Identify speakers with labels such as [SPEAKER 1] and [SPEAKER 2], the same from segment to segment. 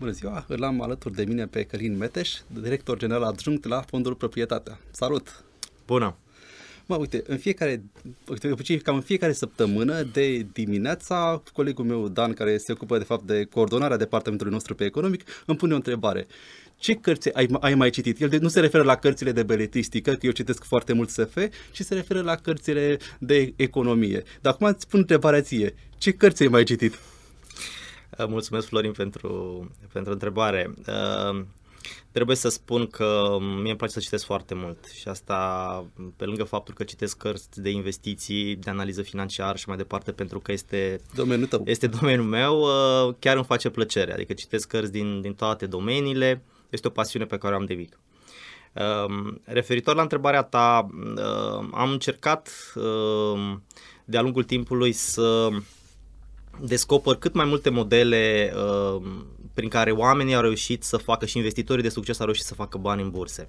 [SPEAKER 1] Bună ziua, îl am alături de mine pe Călin Meteș, director general adjunct la Fondul Proprietatea. Salut!
[SPEAKER 2] Bună!
[SPEAKER 1] Mă, uite, în fiecare, uite, cam în fiecare săptămână de dimineața, colegul meu Dan, care se ocupă de fapt de coordonarea departamentului nostru pe economic, îmi pune o întrebare. Ce cărți ai, ai mai citit? El de, nu se referă la cărțile de beletristică, că eu citesc foarte mult SF, ci se referă la cărțile de economie. Dar acum îți pun întrebarea ție. Ce cărți ai mai citit?
[SPEAKER 2] Mulțumesc, Florin, pentru, pentru întrebare. Uh, trebuie să spun că mie îmi place să citesc foarte mult și asta pe lângă faptul că citesc cărți de investiții, de analiză financiară și mai departe pentru că este
[SPEAKER 1] domeniul, tău.
[SPEAKER 2] este domeniul meu, uh, chiar îmi face plăcere. Adică citesc cărți din, din toate domeniile, este o pasiune pe care o am de mic. Uh, referitor la întrebarea ta, am încercat de-a lungul timpului să descoper cât mai multe modele uh, prin care oamenii au reușit să facă și investitorii de succes au reușit să facă bani în burse.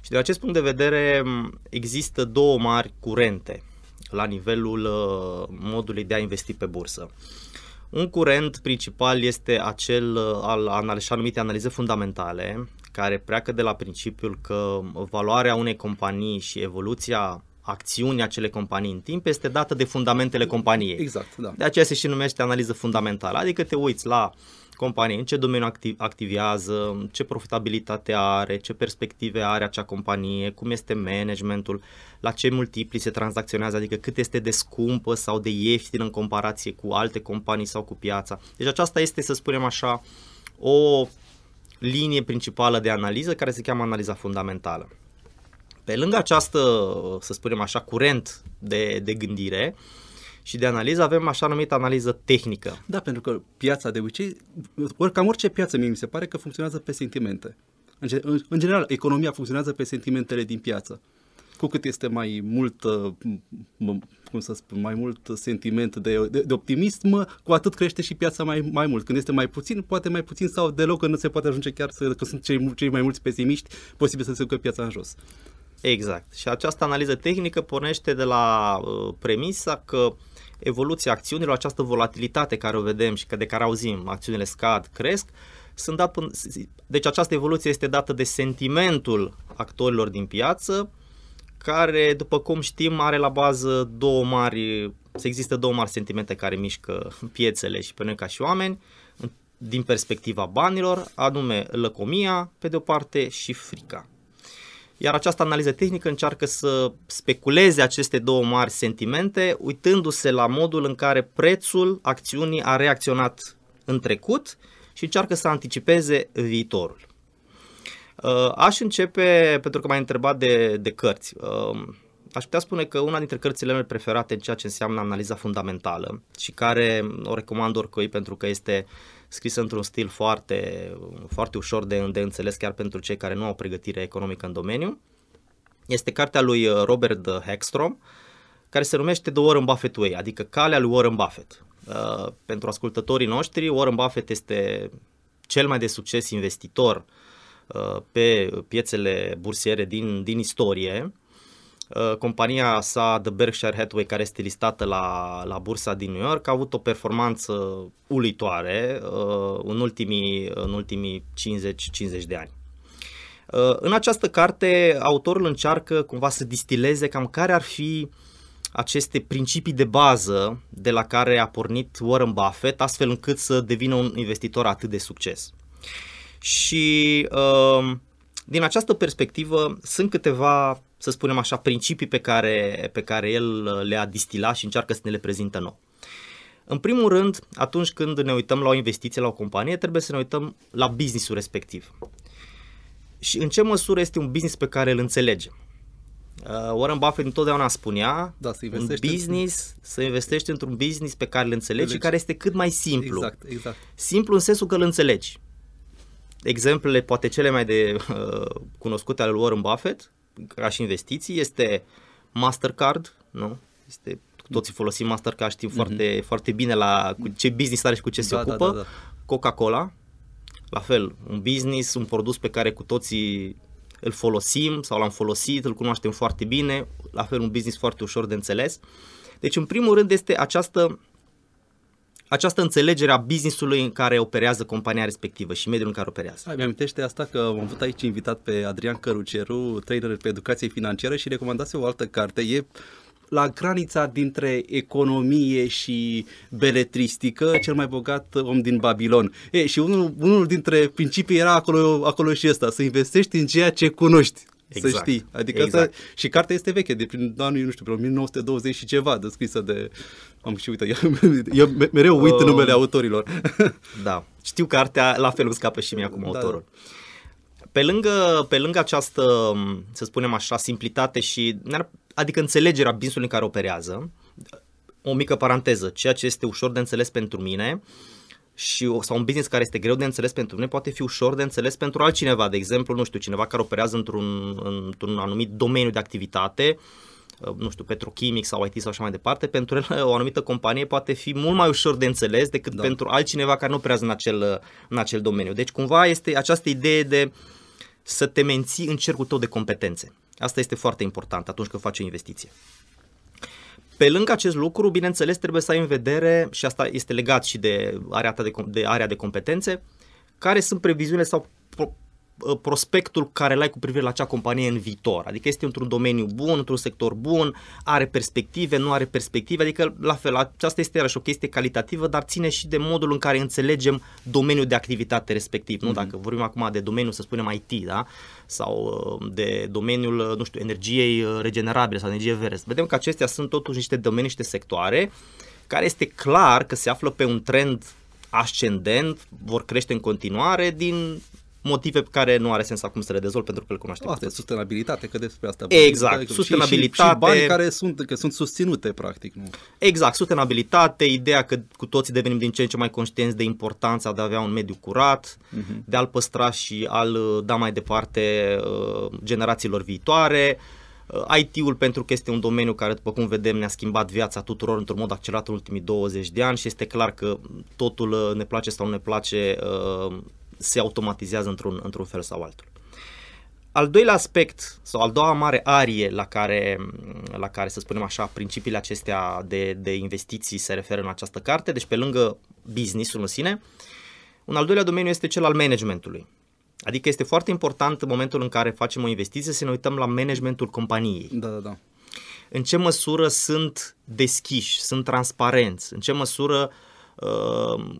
[SPEAKER 2] Și de acest punct de vedere există două mari curente la nivelul uh, modului de a investi pe bursă. Un curent principal este acel uh, al așa numite analize fundamentale, care pleacă de la principiul că valoarea unei companii și evoluția acțiunii acele companii în timp este dată de fundamentele companiei.
[SPEAKER 1] Exact, da.
[SPEAKER 2] De aceea se și numește analiză fundamentală, adică te uiți la companie, în ce domeniu activ, activează, ce profitabilitate are, ce perspective are acea companie, cum este managementul, la ce multipli se tranzacționează, adică cât este de scumpă sau de ieftină în comparație cu alte companii sau cu piața. Deci aceasta este, să spunem așa, o linie principală de analiză care se cheamă analiza fundamentală. Pe lângă această, să spunem așa, curent de, de gândire și de analiză, avem așa numită analiză tehnică.
[SPEAKER 1] Da, pentru că piața de obicei, ori cam orice piață mie mi se pare că funcționează pe sentimente. În, în general, economia funcționează pe sentimentele din piață. Cu cât este mai mult, cum să spun, mai mult sentiment de, de, de optimism, cu atât crește și piața mai, mai mult. Când este mai puțin, poate mai puțin sau deloc, că nu se poate ajunge chiar să, că sunt cei, cei mai mulți pesimiști, posibil să se ducă piața în jos.
[SPEAKER 2] Exact. Și această analiză tehnică pornește de la uh, premisa că evoluția acțiunilor, această volatilitate care o vedem și că de care auzim, acțiunile scad, cresc, sunt dat până, deci această evoluție este dată de sentimentul actorilor din piață, care, după cum știm, are la bază două mari, să există două mari sentimente care mișcă piețele și pe noi ca și oameni, din perspectiva banilor, anume lăcomia, pe de o parte, și frica. Iar această analiză tehnică încearcă să speculeze aceste două mari sentimente, uitându-se la modul în care prețul acțiunii a reacționat în trecut și încearcă să anticipeze viitorul. Uh, aș începe, pentru că m-ai întrebat de, de cărți. Uh, aș putea spune că una dintre cărțile mele preferate în ceea ce înseamnă analiza fundamentală și care o recomand oricui pentru că este scrisă într-un stil foarte, foarte ușor de, de înțeles chiar pentru cei care nu au pregătire economică în domeniu. Este cartea lui uh, Robert Hagstrom, care se numește The Warren Buffett Way, adică calea lui Warren Buffett. Uh, pentru ascultătorii noștri, Warren Buffett este cel mai de succes investitor uh, pe piețele bursiere din, din istorie Uh, compania sa The Berkshire Hathaway, care este listată la, la bursa din New York, a avut o performanță uluitoare uh, în ultimii, în ultimii 50-50 de ani. Uh, în această carte, autorul încearcă cumva să distileze cam care ar fi aceste principii de bază de la care a pornit Warren Buffett, astfel încât să devină un investitor atât de succes. Și uh, din această perspectivă sunt câteva să spunem așa, principii pe care, pe care el le-a distilat și încearcă să ne le prezintă nou. În primul rând, atunci când ne uităm la o investiție, la o companie, trebuie să ne uităm la businessul respectiv. Și în ce măsură este un business pe care îl înțelegem. Uh, Warren Buffett întotdeauna spunea,
[SPEAKER 1] da, să
[SPEAKER 2] un business, în... să investești într-un business pe care îl înțelegi Înțelegi. și care este cât mai simplu.
[SPEAKER 1] Exact, exact.
[SPEAKER 2] Simplu în sensul că îl înțelegi. Exemplele poate cele mai de uh, cunoscute ale lui Warren Buffett ca și investiții este Mastercard, nu? Este toții folosim Mastercard, știm mm-hmm. foarte, foarte bine la cu ce business are și cu ce da, se ocupă. Da, da, da. Coca-Cola, la fel, un business, un produs pe care cu toții îl folosim sau l-am folosit, îl cunoaștem foarte bine, la fel un business foarte ușor de înțeles. Deci, în primul rând, este această această înțelegere a businessului în care operează compania respectivă și mediul în care operează.
[SPEAKER 1] Ai, mi-amintește asta că am avut aici invitat pe Adrian Căruceru, trainer pe educație financiară și recomandase o altă carte. E la granița dintre economie și beletristică, cel mai bogat om din Babilon. E, și unul, unul dintre principii era acolo, acolo și ăsta, să investești în ceea ce cunoști. Exact. Să știi. Adică exact. Asta, și cartea este veche, de prin anul, nu știu, prin 1920 și ceva, descrisă de... Am și uitat, eu mereu uit uh, numele autorilor.
[SPEAKER 2] da, știu cartea, la fel îmi scapă și mie acum da, autorul. Da. Pe lângă, pe lângă această, să spunem așa, simplitate și, adică înțelegerea business-ului în care operează, o mică paranteză, ceea ce este ușor de înțeles pentru mine, și, sau un business care este greu de înțeles pentru mine poate fi ușor de înțeles pentru altcineva. De exemplu, nu știu, cineva care operează într-un, într-un anumit domeniu de activitate, nu știu, petrochimic sau IT sau așa mai departe, pentru el o anumită companie poate fi mult mai ușor de înțeles decât da. pentru altcineva care nu operează în acel, în acel domeniu. Deci cumva este această idee de să te menții în cercul tău de competențe. Asta este foarte important atunci când faci o investiție. Pe lângă acest lucru, bineînțeles, trebuie să ai în vedere, și asta este legat și de area, ta de, de, area de competențe, care sunt previziunile sau Uh, prospectul care l-ai cu privire la acea companie în viitor. Adică este într-un domeniu bun, într-un sector bun, are perspective, nu are perspective, adică la fel, aceasta este iarăși o chestie calitativă, dar ține și de modul în care înțelegem domeniul de activitate respectiv. Mm-hmm. Nu? Mhm. Dacă vorbim acum de domeniul, să spunem, IT, da? sau uh, de domeniul, uh, nu știu, energiei regenerabile sau energie verde. Vedem că acestea sunt totuși niște domenii, niște sectoare care este clar că se află pe un trend ascendent, vor crește în continuare din motive pe care nu are sens acum să le dezvolt pentru că le cunoaștem.
[SPEAKER 1] Asta e sustenabilitate, că despre asta.
[SPEAKER 2] Exact, adică sustenabilitate. Și,
[SPEAKER 1] și, bani care sunt, că sunt susținute, practic. Nu?
[SPEAKER 2] Exact, sustenabilitate, ideea că cu toții devenim din ce în ce mai conștienți de importanța de a avea un mediu curat, uh-huh. de a-l păstra și a-l uh, da mai departe uh, generațiilor viitoare. Uh, IT-ul pentru că este un domeniu care, după cum vedem, ne-a schimbat viața tuturor într-un mod accelerat în ultimii 20 de ani și este clar că totul ne place sau nu ne place, se automatizează într-un, într-un fel sau altul. Al doilea aspect sau al doua mare arie la care, la care să spunem așa, principiile acestea de, de investiții se referă în această carte, deci pe lângă businessul în sine, un al doilea domeniu este cel al managementului. Adică este foarte important în momentul în care facem o investiție să ne uităm la managementul companiei.
[SPEAKER 1] Da, da, da.
[SPEAKER 2] În ce măsură sunt deschiși, sunt transparenți, în ce măsură uh, Uh,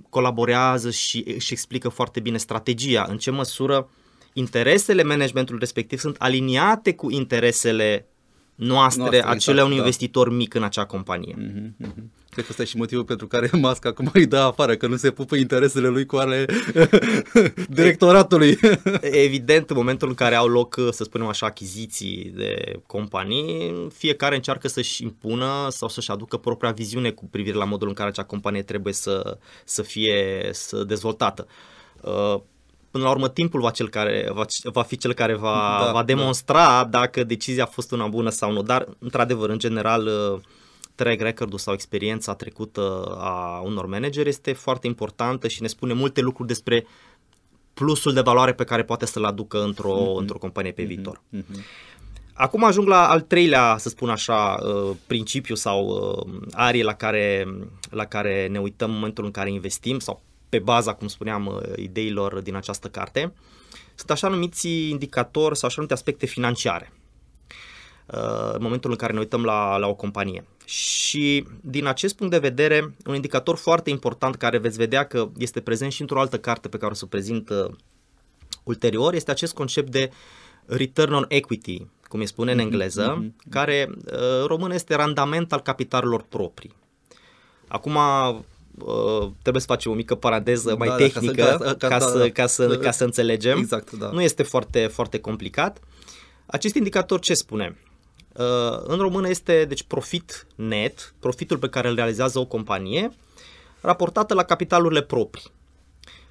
[SPEAKER 2] colaborează și își explică foarte bine strategia, în ce măsură interesele managementului respectiv sunt aliniate cu interesele noastre, noastre acele exact, un da. investitor mic în acea companie. Mm-hmm,
[SPEAKER 1] mm-hmm. Cred că ăsta e și motivul pentru care Musk acum îi dă afară, că nu se pupă interesele lui cu ale directoratului.
[SPEAKER 2] Evident, în momentul în care au loc, să spunem așa, achiziții de companii, fiecare încearcă să-și impună sau să-și aducă propria viziune cu privire la modul în care acea companie trebuie să, să fie să dezvoltată. Uh, până la urmă timpul va, cel care, va, va fi cel care va, da, va da. demonstra da. dacă decizia a fost una bună sau nu, dar într-adevăr, în general, uh, track record-ul sau experiența trecută a unor manageri este foarte importantă și ne spune multe lucruri despre plusul de valoare pe care poate să-l aducă într-o, mm-hmm. într-o companie pe mm-hmm. viitor. Mm-hmm. Acum ajung la al treilea, să spun așa, uh, principiu sau uh, arie la care, la care ne uităm în momentul în care investim sau pe baza, cum spuneam, uh, ideilor din această carte. Sunt așa numiți indicatori sau așa numite aspecte financiare în momentul în care ne uităm la, la o companie. Și din acest punct de vedere, un indicator foarte important care veți vedea că este prezent și într-o altă carte pe care o să o prezint uh, ulterior, este acest concept de return on equity, cum îi spune în mhm, engleză, mm-hmm. care uh, român este randament al capitalelor proprii. Acum uh, trebuie să facem o mică paranteză mai da, tehnică da, ca să, ca, ca, să, ca, să, da, ca să înțelegem.
[SPEAKER 1] Exact, da.
[SPEAKER 2] Nu este foarte, foarte complicat. Acest indicator ce spune? Uh, în română este deci profit net, profitul pe care îl realizează o companie, raportată la capitalurile proprii.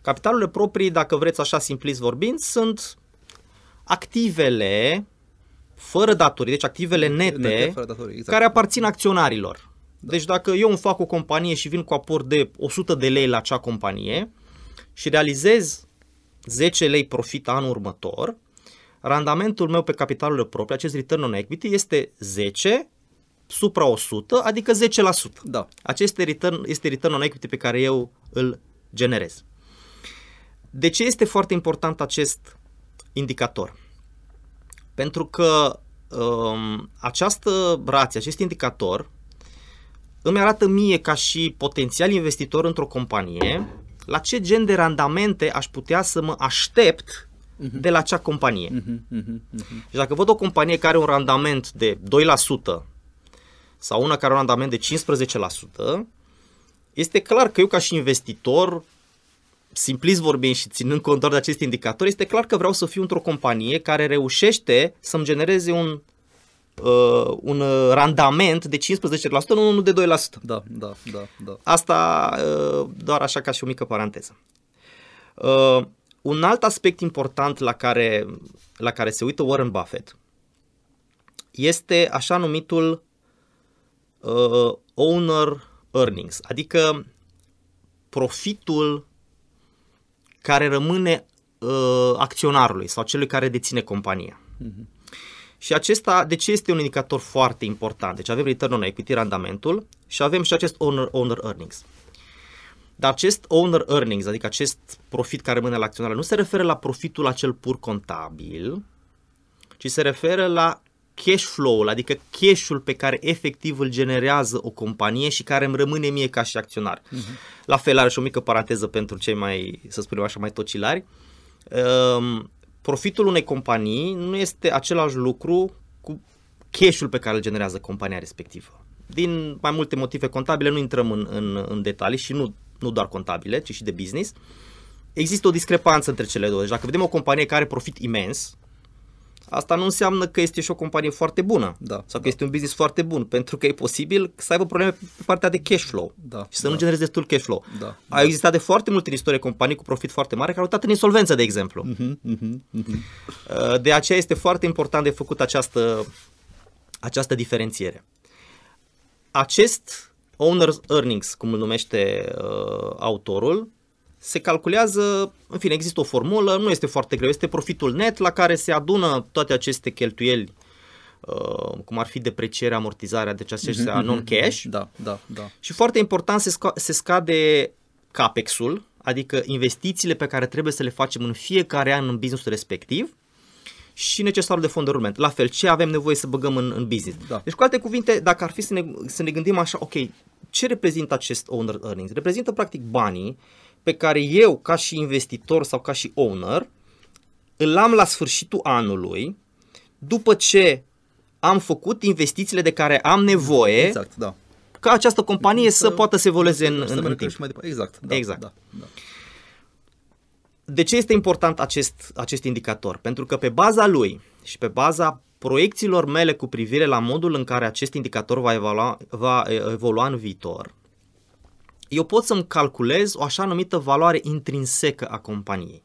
[SPEAKER 2] Capitalurile proprii, dacă vreți așa simplist vorbind, sunt activele fără datorii, deci activele nete, nete fără datorii, exact. care aparțin acționarilor. Da. Deci dacă eu îmi fac o companie și vin cu aport de 100 de lei la acea companie și realizez 10 lei profit anul următor, randamentul meu pe capitalul propriu, acest return on equity, este 10 supra 100, adică 10%.
[SPEAKER 1] Da.
[SPEAKER 2] Acest return, este return on equity pe care eu îl generez. De ce este foarte important acest indicator? Pentru că um, această rație, acest indicator, îmi arată mie ca și potențial investitor într-o companie la ce gen de randamente aș putea să mă aștept de la acea companie.
[SPEAKER 1] Mhm, mhm, mhm.
[SPEAKER 2] Și dacă văd o companie care are un randament de 2% sau una care are un randament de 15%, este clar că eu ca și investitor, simplist vorbind și ținând cont doar de acest indicator, este clar că vreau să fiu într-o companie care reușește să-mi genereze un, uh, un uh, randament de 15%, nu unul de 2%.
[SPEAKER 1] Da, da, da, da.
[SPEAKER 2] Asta uh, doar așa ca și o mică paranteză. Uh, un alt aspect important la care, la care se uită Warren Buffett este așa numitul uh, owner earnings, adică profitul care rămâne uh, acționarului sau celui care deține compania.
[SPEAKER 1] Mhm.
[SPEAKER 2] Și acesta, de ce este un indicator foarte important? Deci avem return on equity, randamentul, și avem și acest owner, owner earnings. Dar acest owner earnings, adică acest profit care rămâne la acționar, nu se referă la profitul acel pur contabil, ci se referă la cash flow-ul, adică cash-ul pe care efectiv îl generează o companie și care îmi rămâne mie ca și acționar. Uh-huh. La fel are și o mică paranteză pentru cei mai, să spunem așa, mai tocilari. Um, profitul unei companii nu este același lucru cu cash-ul pe care îl generează compania respectivă. Din mai multe motive contabile, nu intrăm în, în, în detalii și nu, nu doar contabile, ci și de business. Există o discrepanță între cele două. Deci dacă vedem o companie care are profit imens, asta nu înseamnă că este și o companie foarte bună
[SPEAKER 1] Da,
[SPEAKER 2] sau că este un business foarte bun, pentru că e posibil să aibă probleme pe partea de cash flow
[SPEAKER 1] Da,
[SPEAKER 2] și să
[SPEAKER 1] da.
[SPEAKER 2] nu genereze destul cash flow.
[SPEAKER 1] Da,
[SPEAKER 2] A existat de foarte multe în istorie companii cu profit foarte mare care au uitat în insolvență, de exemplu.
[SPEAKER 1] Mhm, mhm, mhm.
[SPEAKER 2] Uh, De aceea este foarte important de făcut această, această diferențiere. Acest owner's earnings, cum îl numește uh, autorul, se calculează, în fine, există o formulă, nu este foarte greu, este profitul net la care se adună toate aceste cheltuieli, uh, cum ar fi deprecierea, amortizarea, deci acestea non-cash,
[SPEAKER 1] Da, da, da.
[SPEAKER 2] și foarte important se, sca- se scade capex-ul, adică investițiile pe care trebuie să le facem în fiecare an în businessul respectiv și necesarul de fond de rulment. La fel, ce avem nevoie să băgăm în, în business.
[SPEAKER 1] Da.
[SPEAKER 2] Deci, cu alte cuvinte, dacă ar fi să ne, să ne gândim așa, ok, ce reprezintă acest owner earnings? Reprezintă practic banii pe care eu, ca și investitor sau ca și owner, îl am la sfârșitul anului, după ce am făcut investițiile de care am nevoie
[SPEAKER 1] Exact, da.
[SPEAKER 2] ca această companie să,
[SPEAKER 1] Să-
[SPEAKER 2] poată să evolueze în,
[SPEAKER 1] Să
[SPEAKER 2] în, în
[SPEAKER 1] meargă
[SPEAKER 2] timp.
[SPEAKER 1] și mai departe. Exact, da,
[SPEAKER 2] Exact.
[SPEAKER 1] Da, da.
[SPEAKER 2] De ce este important acest, acest indicator? Pentru că pe baza lui și pe baza proiecțiilor mele cu privire la modul în care acest indicator va evolua, va evolua în viitor, eu pot să-mi calculez o așa numită valoare intrinsecă a companiei.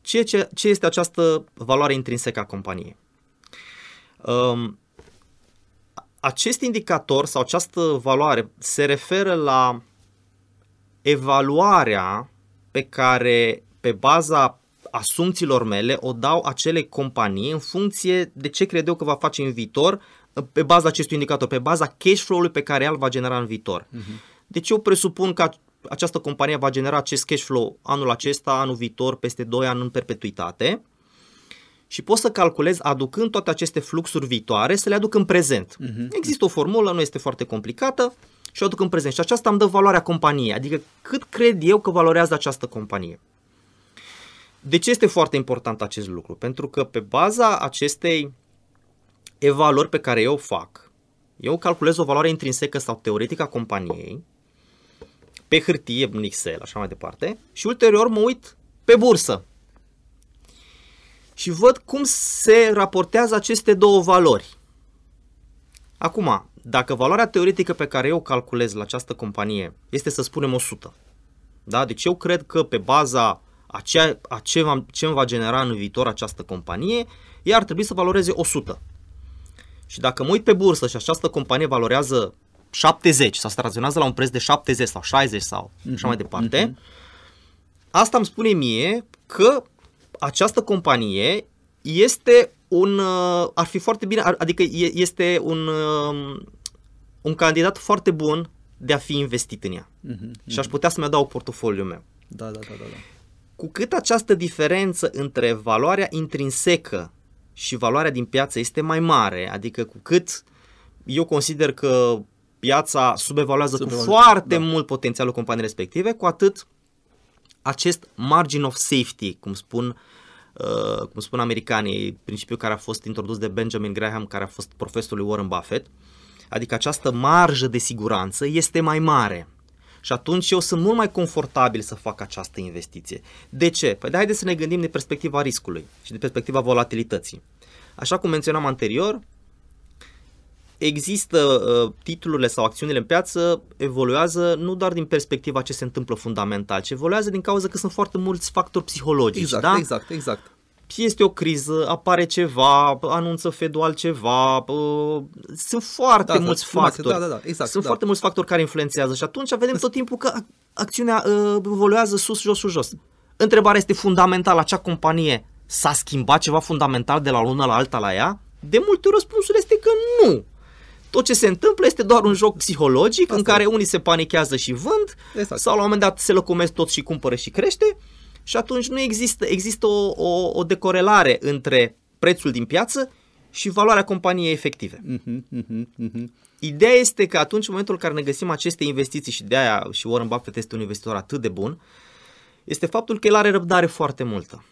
[SPEAKER 2] Ce, ce, ce este această valoare intrinsecă a companiei? Um, acest indicator sau această valoare se referă la evaluarea pe care, pe baza asumțiilor mele, o dau acele companii în funcție de ce cred eu că va face în viitor, pe baza acestui indicator, pe baza cash flow-ului pe care el va genera în viitor. Uh-huh. Deci eu presupun că această companie va genera acest cash flow anul acesta, anul viitor, peste 2 ani în perpetuitate și pot să calculez aducând toate aceste fluxuri viitoare să le aduc în prezent. Uh-huh. Există o formulă, nu este foarte complicată și o aduc în prezent și aceasta îmi dă valoarea companiei, adică cât cred eu că valorează această companie. De ce este foarte important acest lucru? Pentru că pe baza acestei evaluări pe care eu o fac, eu calculez o valoare intrinsecă sau teoretică a companiei, pe hârtie, în Excel, așa mai departe, și ulterior mă uit pe bursă. Și văd cum se raportează aceste două valori. Acum, dacă valoarea teoretică pe care eu o calculez la această companie este, să spunem, 100, da? deci eu cred că pe baza a ce, a ce, va, ce îmi va genera în viitor această companie, ea ar trebui să valoreze 100. Și dacă mă uit pe bursă și această companie valorează 70 sau se raționează la un preț de 70 sau 60 sau mm-hmm. așa mai departe, asta îmi spune mie că această companie este un, uh, ar fi foarte bine, ar- adică e- este un, uh, un candidat foarte bun de a fi investit în ea.
[SPEAKER 1] Mhm.
[SPEAKER 2] Și aș putea să-mi adaug portofoliul meu.
[SPEAKER 1] Da, da, da, da. da.
[SPEAKER 2] Cu cât această diferență între valoarea intrinsecă și valoarea din piață este mai mare, adică cu cât eu consider că piața subevaluează cu
[SPEAKER 1] Subevaluează,
[SPEAKER 2] foarte
[SPEAKER 1] da.
[SPEAKER 2] mult potențialul companiei respective, cu atât acest margin of safety, cum spun, uh, cum spun americanii, principiul care a fost introdus de Benjamin Graham, care a fost profesorul lui Warren Buffett, adică această marjă de siguranță este mai mare. Și atunci eu sunt mult mai confortabil să fac această investiție. De ce? Păi de haideți să ne gândim din perspectiva riscului și din perspectiva volatilității. Așa cum menționam anterior, există uh, titlurile sau acțiunile în piață evoluează nu doar din perspectiva ce se întâmplă fundamental, ci evoluează din cauza că sunt foarte mulți factori psihologici.
[SPEAKER 1] Exact,
[SPEAKER 2] da?
[SPEAKER 1] exact, exact.
[SPEAKER 2] este o criză, apare ceva, anunță Fedul altceva, uh, sunt foarte
[SPEAKER 1] Da, da,
[SPEAKER 2] mulți
[SPEAKER 1] informație,
[SPEAKER 2] factori.
[SPEAKER 1] da, da, da, exact,
[SPEAKER 2] sunt
[SPEAKER 1] da.
[SPEAKER 2] foarte mulți factori care influențează și atunci vedem tot timpul că ac- acțiunea uh, evoluează sus, jos, sus, jos. Întrebarea este fundamentală, acea companie s-a schimbat ceva fundamental de la o lună la alta la ea? De multe ori răspunsul este că nu. Tot ce se întâmplă este doar un joc psihologic în
[SPEAKER 1] Asta
[SPEAKER 2] care unii se panichează și vând
[SPEAKER 1] Exact.
[SPEAKER 2] sau la un moment dat se lăcomesc tot și cumpără și crește și atunci nu există, există o, o, o decorelare între prețul din piață și valoarea companiei efective.
[SPEAKER 1] Mhm, mhm, mhm.
[SPEAKER 2] Ideea este că atunci în momentul în care ne găsim aceste investiții și de aia și Warren Buffett este un investitor atât de bun, este faptul că el are răbdare foarte multă.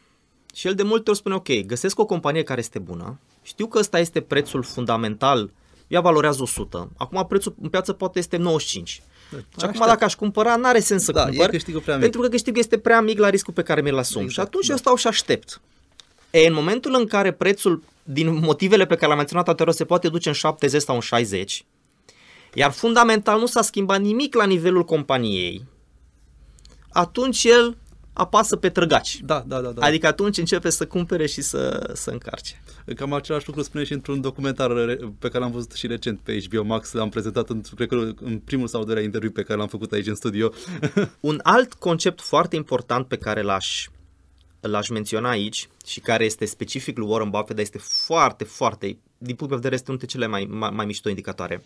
[SPEAKER 2] Și el de multe ori spune, ok, găsesc o companie care este bună, știu că ăsta este prețul fundamental, ea valorează 100, acum prețul în piață poate este 95. Și acum
[SPEAKER 1] Aștept.
[SPEAKER 2] dacă aș cumpăra, n-are sens să
[SPEAKER 1] Da, e
[SPEAKER 2] cumpăr,
[SPEAKER 1] câștigul prea mic.
[SPEAKER 2] pentru că câștigul este prea mic la riscul pe care mi-l asum.
[SPEAKER 1] Exact,
[SPEAKER 2] și atunci
[SPEAKER 1] da.
[SPEAKER 2] eu stau și aștept. E, în momentul în care prețul, din motivele pe care le-am menționat anterior, se poate duce în 70 sau în 60, iar fundamental nu s-a schimbat nimic la nivelul companiei, atunci el apasă pe trăgaci.
[SPEAKER 1] Da, da, da. da.
[SPEAKER 2] Adică atunci începe să cumpere și să, să încarce.
[SPEAKER 1] Cam același lucru spune și într-un documentar re- pe care l-am văzut și recent pe HBO Max, l-am prezentat în, cred că în primul sau doilea interviu pe care l-am făcut aici în studio.
[SPEAKER 2] Un alt concept foarte important pe care l-aș, l-aș menționa aici și care este specific lui Warren Buffett, dar este foarte, foarte, din punct de vedere, este unul dintre cele mai, mai, mai mișto indicatoare.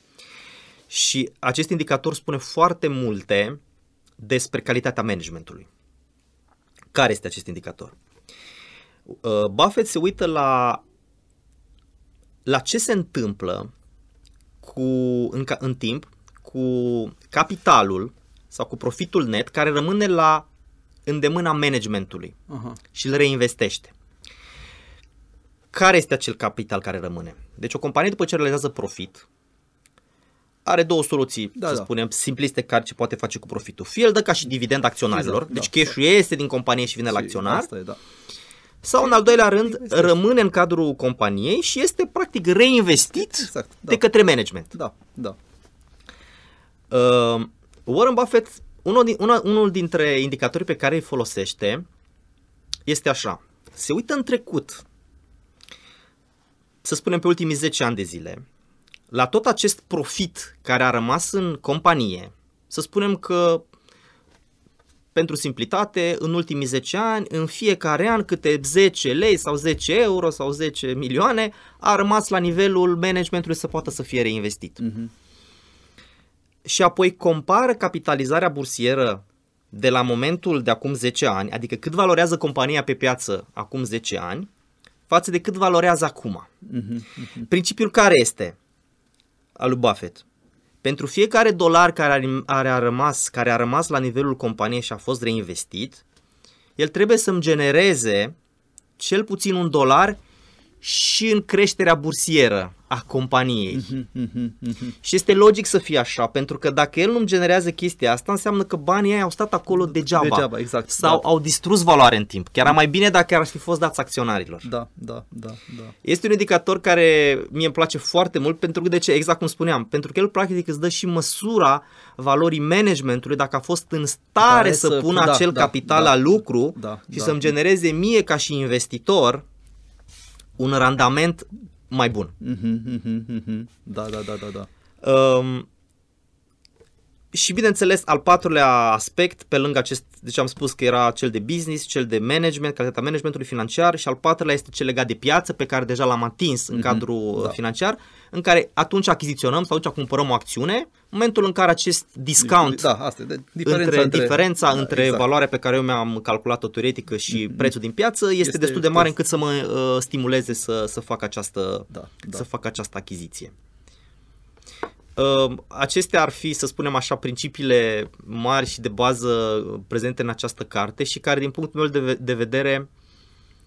[SPEAKER 2] Și acest indicator spune foarte multe despre calitatea managementului. Care este acest indicator? Uh, Buffett se uită la, la ce se întâmplă cu, în, ca- în timp cu capitalul sau cu profitul net care rămâne la îndemâna managementului
[SPEAKER 1] Aha.
[SPEAKER 2] și îl reinvestește. Care este acel capital care rămâne? Deci o companie după ce realizează profit are două soluții,
[SPEAKER 1] Da,
[SPEAKER 2] să
[SPEAKER 1] da.
[SPEAKER 2] spunem, simpliste care ce poate face cu profitul. Fie îl dă ca și dividend acționarilor,
[SPEAKER 1] Exact,
[SPEAKER 2] deci
[SPEAKER 1] da.
[SPEAKER 2] cash-ul iese din companie și vine la
[SPEAKER 1] Și
[SPEAKER 2] acționar,
[SPEAKER 1] Asta e, da.
[SPEAKER 2] Sau în al doilea rând
[SPEAKER 1] Investește.
[SPEAKER 2] rămâne în cadrul companiei și este practic reinvestit
[SPEAKER 1] Exact, da.
[SPEAKER 2] de către management.
[SPEAKER 1] Da, da.
[SPEAKER 2] Uh, Warren Buffett, unul, din, una, unul dintre indicatorii pe care îi folosește este așa. Se uită în trecut, să spunem pe ultimii 10 ani de zile, la tot acest profit care a rămas în companie, să spunem că pentru simplitate, în ultimii 10 ani, în fiecare an câte 10 lei sau 10 euro sau 10 milioane a rămas la nivelul managementului să poată să fie reinvestit
[SPEAKER 1] Mhm.
[SPEAKER 2] și apoi compară capitalizarea bursieră de la momentul de acum 10 ani, adică cât valorează compania pe piață acum 10 ani, față de cât valorează acum.
[SPEAKER 1] Mhm.
[SPEAKER 2] Principiul care este al lui Buffett? Pentru fiecare dolar care are, are a rămas, care a rămas la nivelul companiei și a fost reinvestit, el trebuie să-mi genereze cel puțin un dolar și în creșterea bursieră a companiei.
[SPEAKER 1] Mhm, mhm, mhm.
[SPEAKER 2] Și este logic să fie așa, pentru că dacă el nu-mi generează chestia asta, înseamnă că banii aia au stat acolo degeaba.
[SPEAKER 1] Degeaba, exact,
[SPEAKER 2] Sau
[SPEAKER 1] da.
[SPEAKER 2] au distrus valoare în timp. Chiar era mai bine dacă ar fi fost dați acționarilor.
[SPEAKER 1] Da, da, da, da.
[SPEAKER 2] Este un indicator care mie îmi place foarte mult pentru că, de ce? Exact cum spuneam, pentru că el practic îți dă și măsura valorii managementului dacă a fost în stare
[SPEAKER 1] Care
[SPEAKER 2] să,
[SPEAKER 1] să-
[SPEAKER 2] pună
[SPEAKER 1] da,
[SPEAKER 2] acel
[SPEAKER 1] da,
[SPEAKER 2] capital
[SPEAKER 1] da,
[SPEAKER 2] la lucru
[SPEAKER 1] da,
[SPEAKER 2] și
[SPEAKER 1] da.
[SPEAKER 2] să-mi genereze mie ca și investitor un randament mai bun.
[SPEAKER 1] Mhm, mhm, mhm. Da, da, da, da, da.
[SPEAKER 2] Um, și bineînțeles, al patrulea aspect, pe lângă acest, deci am spus că era cel de business, cel de management, calitatea managementului financiar și al patrulea este cel legat de piață, pe care deja l-am atins în mm-hmm, cadrul da. financiar, în care atunci achiziționăm sau atunci cumpărăm o acțiune, momentul în care acest discount,
[SPEAKER 1] da, asta, de,
[SPEAKER 2] diferența între, între, diferența da, între exact. valoarea pe care eu mi-am calculat-o teoretică și mm-hmm. prețul din piață este, este destul de mare încât să mă uh, stimuleze să, să fac această, da, da. să fac această achiziție. Ehm, acestea ar fi, să spunem așa, principiile mari și de bază prezente în această carte și care, din punctul meu de vedere,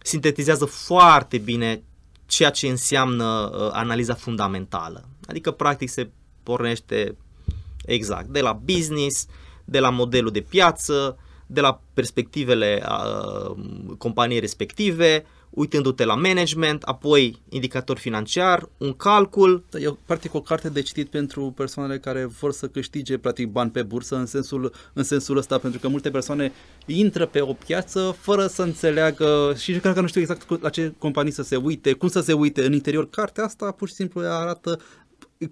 [SPEAKER 2] sintetizează foarte bine ceea ce înseamnă uh, analiza fundamentală. Adică, practic, se pornește exact de la business, de la modelul de piață, de la perspectivele uh, companiei respective, uitându-te la management, apoi indicator financiar, un calcul.
[SPEAKER 1] Da, e practic o carte de citit pentru persoanele care vor să câștige practic bani pe bursă în sensul, în sensul ăsta, pentru că multe persoane intră pe o piață fără să înțeleagă și cred că nu știu exact la ce companii să se uite, cum să se uite în interior. Cartea asta pur și simplu arată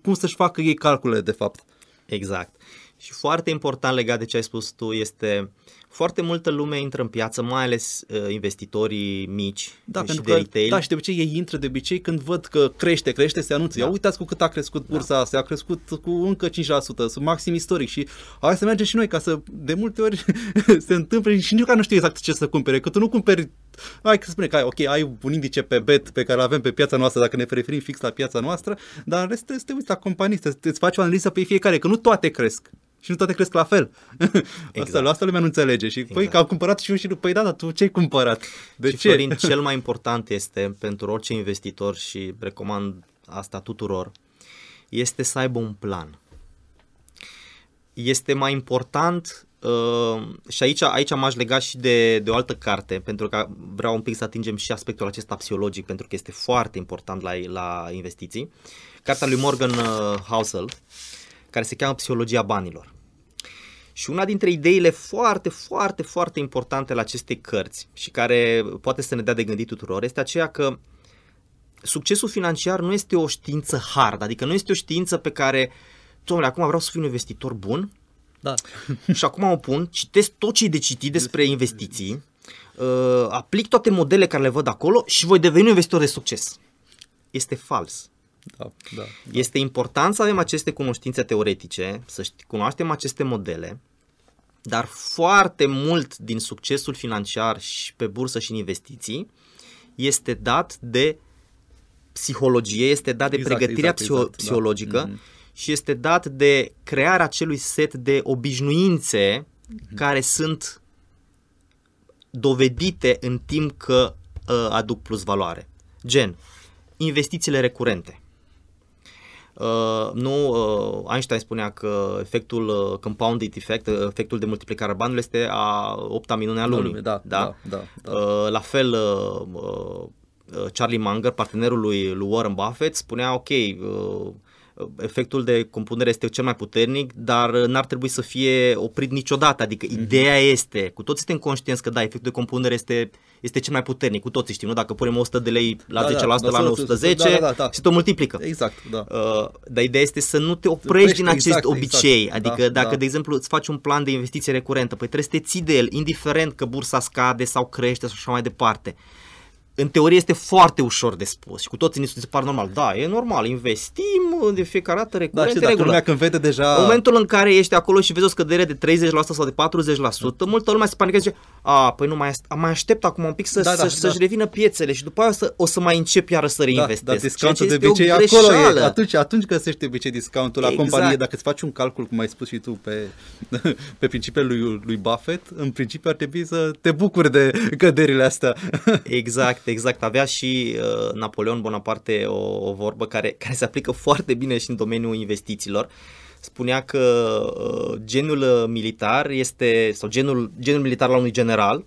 [SPEAKER 1] cum să-și facă ei calculele de fapt.
[SPEAKER 2] Exact. Și foarte important legat de ce ai spus tu este foarte multă lume intră în piață, mai ales uh, investitorii mici
[SPEAKER 1] da,
[SPEAKER 2] și
[SPEAKER 1] de retail. Da, și de obicei ei intră de obicei când văd că crește, crește, se anunță. Da. Ia uitați cu cât a crescut da. bursa da. asta, a crescut cu încă 5%, sunt maxim istoric și hai să mergem și noi ca să de multe ori se întâmplă și nici nu știu exact ce să cumpere, că tu nu cumperi hai să spune că ai, ok, ai un indice pe bet pe care îl avem pe piața noastră, dacă ne referim fix la piața noastră, dar în rest trebuie să te uiți la companii, să îți faci o analiză pe fiecare, că nu toate cresc și nu toate cresc la fel. Exact. Asta, asta lumea nu înțelege. Și păi, exact. păi că au cumpărat și eu și păi da, dar tu ce-ai cumpărat? De
[SPEAKER 2] și
[SPEAKER 1] ce?
[SPEAKER 2] Florin, cel mai important este pentru orice investitor și recomand asta tuturor, este să aibă un plan. Este mai important Uh, și aici, aici m-aș lega și de, de o altă carte, pentru că vreau un pic să atingem și aspectul acesta psihologic, pentru că este foarte important la, la investiții. Cartea lui Morgan uh, Housel, care se cheamă Psihologia banilor. Și una dintre ideile foarte, foarte, foarte importante la aceste cărți și care poate să ne dea de gândit tuturor este aceea că succesul financiar nu este o știință hard, adică nu este o știință pe care, domnule, acum vreau să fiu un investitor bun
[SPEAKER 1] da.
[SPEAKER 2] și acum mă pun, citesc tot ce e de citit despre investiții, uh, aplic toate modele care le văd acolo și voi deveni un investitor de succes. Este fals.
[SPEAKER 1] Da, da, da.
[SPEAKER 2] Este important să avem aceste cunoștințe teoretice, să cunoaștem aceste modele, dar foarte mult din succesul financiar și pe bursă și în investiții este dat de psihologie, este dat de exact, pregătirea exact, exact, da. psihologică da. mm-hmm. și este dat de crearea acelui set de obișnuințe mm-hmm. care sunt dovedite în timp că uh, aduc plus valoare. Gen, investițiile recurente. Uh, nu, uh, Einstein spunea că efectul uh, compounded effect, uh, efectul de multiplicare a banului este a opta minune a lumii.
[SPEAKER 1] Da, da? Da, da, da.
[SPEAKER 2] Uh, la fel, uh, uh, Charlie Munger, partenerul lui, lui Warren Buffett, spunea, ok, uh, efectul de compunere este cel mai puternic, dar n-ar trebui să fie oprit niciodată. Adică mm-hmm. ideea este, cu toți suntem conștienți că da, efectul de compunere este, este cel mai puternic, cu toții știm, nu? Dacă punem 100 de lei la da, 10%, da, la 110, da, da, da, se tot multiplică.
[SPEAKER 1] Exact, da.
[SPEAKER 2] Uh, dar ideea este să nu te oprești din acest exact, obicei. Exact, adică da, dacă, da. de exemplu, îți faci un plan de investiție recurentă, păi trebuie să te ții de el, indiferent că bursa scade sau crește și așa mai departe în teorie este foarte ușor de spus și cu toții ni se pare normal. Da, e normal, investim de fiecare dată recurent. Da,
[SPEAKER 1] și dacă lumea când vede deja...
[SPEAKER 2] În momentul în care ești acolo și vezi o scădere de 30% sau de 40%, multă lume se panichează și zice, a, păi nu, mai, mai aștept acum un pic să, da, da, să, da. să-și revină piețele și după aia o să, o să mai încep iară să reinvestesc. Da, da
[SPEAKER 1] discountul de obicei acolo e. Atunci, atunci găsești de obicei discountul la exact. companie. Dacă îți faci un calcul, cum ai spus și tu, pe, pe principiul lui, lui Buffett, în principiu ar trebui să te bucuri de căderile astea.
[SPEAKER 2] exact, exact. Avea și uh, Napoleon Bonaparte o, o vorbă care, care se aplică foarte bine și în domeniul investițiilor spunea că uh, genul uh, militar este, sau genul, genul militar al unui general,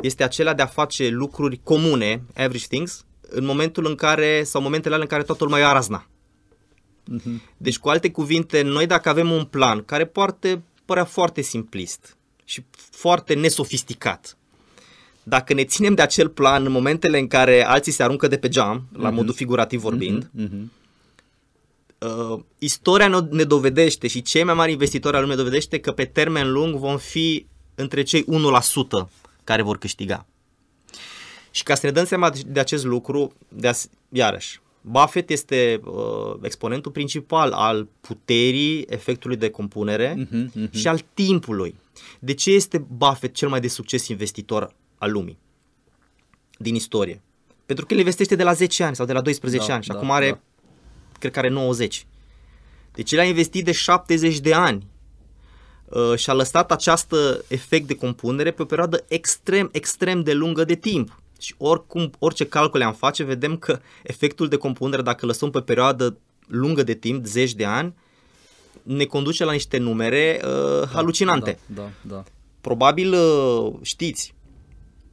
[SPEAKER 2] este acela de a face lucruri comune, average things, în momentul în care, sau momentele în care toată lumea ia razna. Uh-huh. Deci, cu alte cuvinte, noi dacă avem un plan care poate părea foarte simplist și foarte nesofisticat, dacă ne ținem de acel plan în momentele în care alții se aruncă de pe geam, uh-huh. la mhm. modul figurativ vorbind, uh-huh. Uh-huh uh, istoria ne- ne dovedește și cei mai mari investitori al lumii dovedește că pe termen lung vom fi între cei 1% care vor câștiga. Și ca să ne dăm seama de- de acest lucru, de as- iarăși, Buffett este uh, exponentul principal al puterii efectului de compunere
[SPEAKER 1] Mhm, mhm.
[SPEAKER 2] și al timpului. De ce este Buffett cel mai de succes investitor al lumii din istorie? Pentru că el investește de la 10 ani sau de la 12
[SPEAKER 1] Da,
[SPEAKER 2] ani și
[SPEAKER 1] da,
[SPEAKER 2] acum are,
[SPEAKER 1] da.
[SPEAKER 2] cred că are 90. Deci el a investit de 70 de ani uh, și a lăsat acest efect de compunere pe o perioadă extrem, extrem de lungă de timp. Și oricum, orice calcule am face, vedem că efectul de compunere, dacă lăsăm pe perioadă lungă de timp, zeci de ani, ne conduce la niște numere uh, halucinante.
[SPEAKER 1] Da, da, da.
[SPEAKER 2] Probabil uh, știți,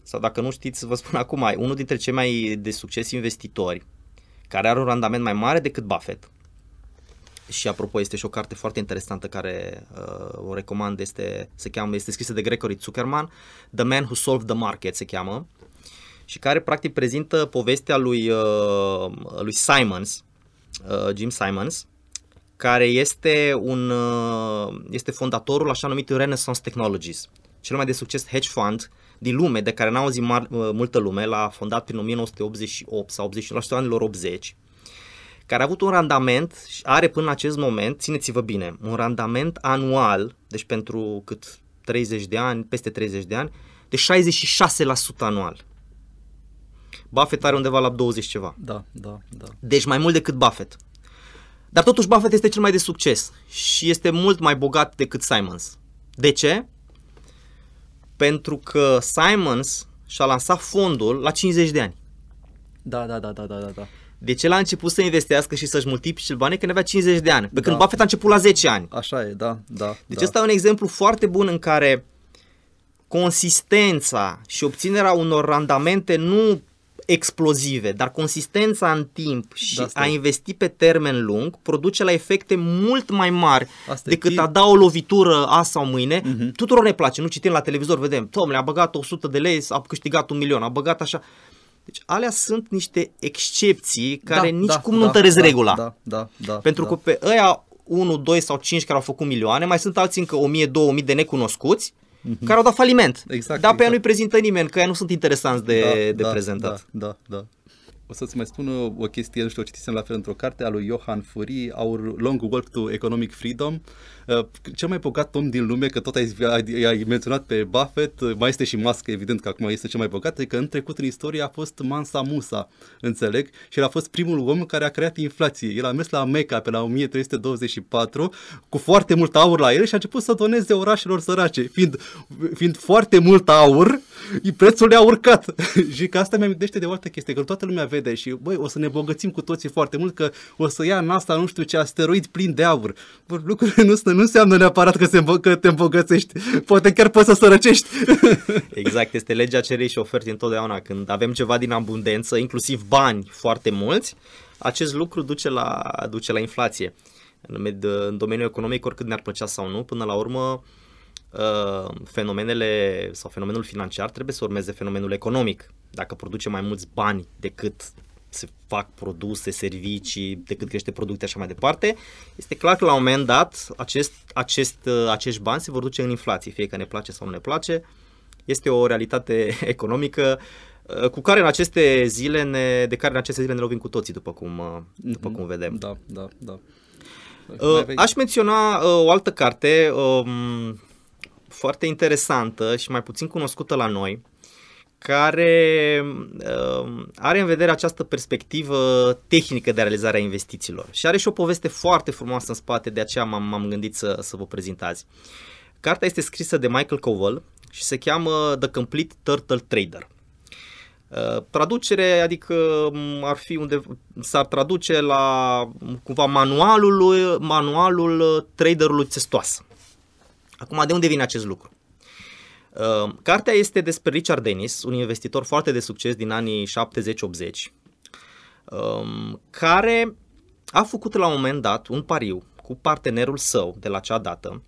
[SPEAKER 2] sau dacă nu știți, vă spun acum, unul dintre cei mai de succes investitori, care are un randament mai mare decât Buffett, și apropo este și o carte foarte interesantă care uh, o recomand, este, se cheamă, este scrisă de Gregory Zuckerman, The Man Who Solved the Market se cheamă, și care practic prezintă povestea lui, uh, lui Simons, uh, Jim Simons, care este un uh, este fondatorul așa numitului Renaissance Technologies, cel mai de succes hedge fund din lume, de care n-a auzit mar, uh, multă lume, l-a fondat prin 1988 sau 89 la anilor 80, care a avut un randament și are până în acest moment, țineți-vă bine, un randament anual, deci pentru cât 30 de ani, peste 30 de ani, de 66% anual. Buffett are undeva la 20 ceva.
[SPEAKER 1] Da, da, da.
[SPEAKER 2] Deci mai mult decât Buffett. Dar totuși Buffett este cel mai de succes și este mult mai bogat decât Simons. De ce? Pentru că Simons și-a lansat fondul la 50 de ani.
[SPEAKER 1] Da, da, da, da, da, da, da.
[SPEAKER 2] Deci el a început să investească și să-și multiplice banii când avea 50 de ani. Pe când
[SPEAKER 1] Da.
[SPEAKER 2] Buffett a început la 10 ani.
[SPEAKER 1] Așa e, da, da.
[SPEAKER 2] Deci
[SPEAKER 1] da.
[SPEAKER 2] ăsta e un exemplu foarte bun în care consistența și obținerea unor randamente nu explozive, dar consistența în timp și
[SPEAKER 1] Da, asta
[SPEAKER 2] a
[SPEAKER 1] e.
[SPEAKER 2] investi pe termen lung produce la efecte mult mai mari
[SPEAKER 1] Asta e.
[SPEAKER 2] decât
[SPEAKER 1] Chi-
[SPEAKER 2] a da o lovitură azi sau mâine.
[SPEAKER 1] Mhm.
[SPEAKER 2] Tuturor ne place, nu citim la televizor, vedem, domnule, a băgat 100 de lei, a câștigat un milion, a băgat așa. Deci alea sunt niște excepții care
[SPEAKER 1] Da,
[SPEAKER 2] nici
[SPEAKER 1] da,
[SPEAKER 2] cum nu
[SPEAKER 1] da,
[SPEAKER 2] întăresc
[SPEAKER 1] da,
[SPEAKER 2] regula.
[SPEAKER 1] Da, da, da.
[SPEAKER 2] Pentru
[SPEAKER 1] da.
[SPEAKER 2] că pe ăia 1, 2 sau 5 care au făcut milioane, mai sunt alții încă 1000, 2000 de necunoscuți care au dat faliment.
[SPEAKER 1] Exact,
[SPEAKER 2] Dar pe ea
[SPEAKER 1] exact.
[SPEAKER 2] nu-i prezintă nimeni, că ea nu sunt interesanți de,
[SPEAKER 1] da,
[SPEAKER 2] de
[SPEAKER 1] da,
[SPEAKER 2] prezentat.
[SPEAKER 1] Da, da, da. O să-ți mai spun o, o chestie, nu știu, o citisem la fel într-o carte a lui Johan Furi, Our Long Walk to Economic Freedom. Uh, cel mai bogat om din lume, că tot ai, ai, ai menționat pe Buffett, uh, mai este și Musk, evident că acum este cel mai bogat, e că în trecut în istorie a fost Mansa Musa, înțeleg, și el a fost primul om care a creat inflație. El a mers la Mecca pe la 1324 cu foarte mult aur la el și a început să doneze orașelor sărace. Fiind, fiind foarte mult aur, prețul le-a urcat. și că asta mi-amintește de o altă chestie, că toată lumea vede și băi, o să ne bogățim cu toții foarte mult, că o să ia NASA nu știu ce asteroid plin de aur. Bă, lucrurile nu, nu înseamnă neapărat că, se, îmbă- că te îmbogățești. Poate chiar poți să sărăcești.
[SPEAKER 2] Exact, este legea cererii și ofertei întotdeauna. Când avem ceva din abundență, inclusiv bani foarte mulți, acest lucru duce la, duce la inflație. În, med, în domeniul economic, oricât ne-ar plăcea sau nu, până la urmă, uh, fenomenele sau fenomenul financiar trebuie să urmeze fenomenul economic. Dacă produce mai mulți bani decât se fac produse, servicii, decât crește producte așa mai departe, este clar că la un moment dat acest, acest, uh, acești bani se vor duce în inflație, fie că ne place sau nu ne place. Este o realitate economică uh, cu care în aceste zile ne, de care în aceste zile ne lovim cu toții, după cum, uh, după cum vedem.
[SPEAKER 1] Da, da, da.
[SPEAKER 2] Uh, aș menționa uh, o altă carte um, foarte interesantă și mai puțin cunoscută la noi, care uh, are în vedere această perspectivă tehnică de realizare a investițiilor și are și o poveste foarte frumoasă în spate, de aceea m-am, m-am gândit să, să vă prezint azi. Cartea este scrisă de Michael Cowell și se cheamă The Complete Turtle Trader. Uh, traducere, adică m, ar fi unde s-ar traduce la m, cumva manualul, manualul uh, traderului țestoasă. Acum, de unde vine acest lucru? Uh, Cartea este despre Richard Dennis, un investitor foarte de succes din anii 70-80, um, care a făcut la un moment dat un pariu cu partenerul său de la acea dată.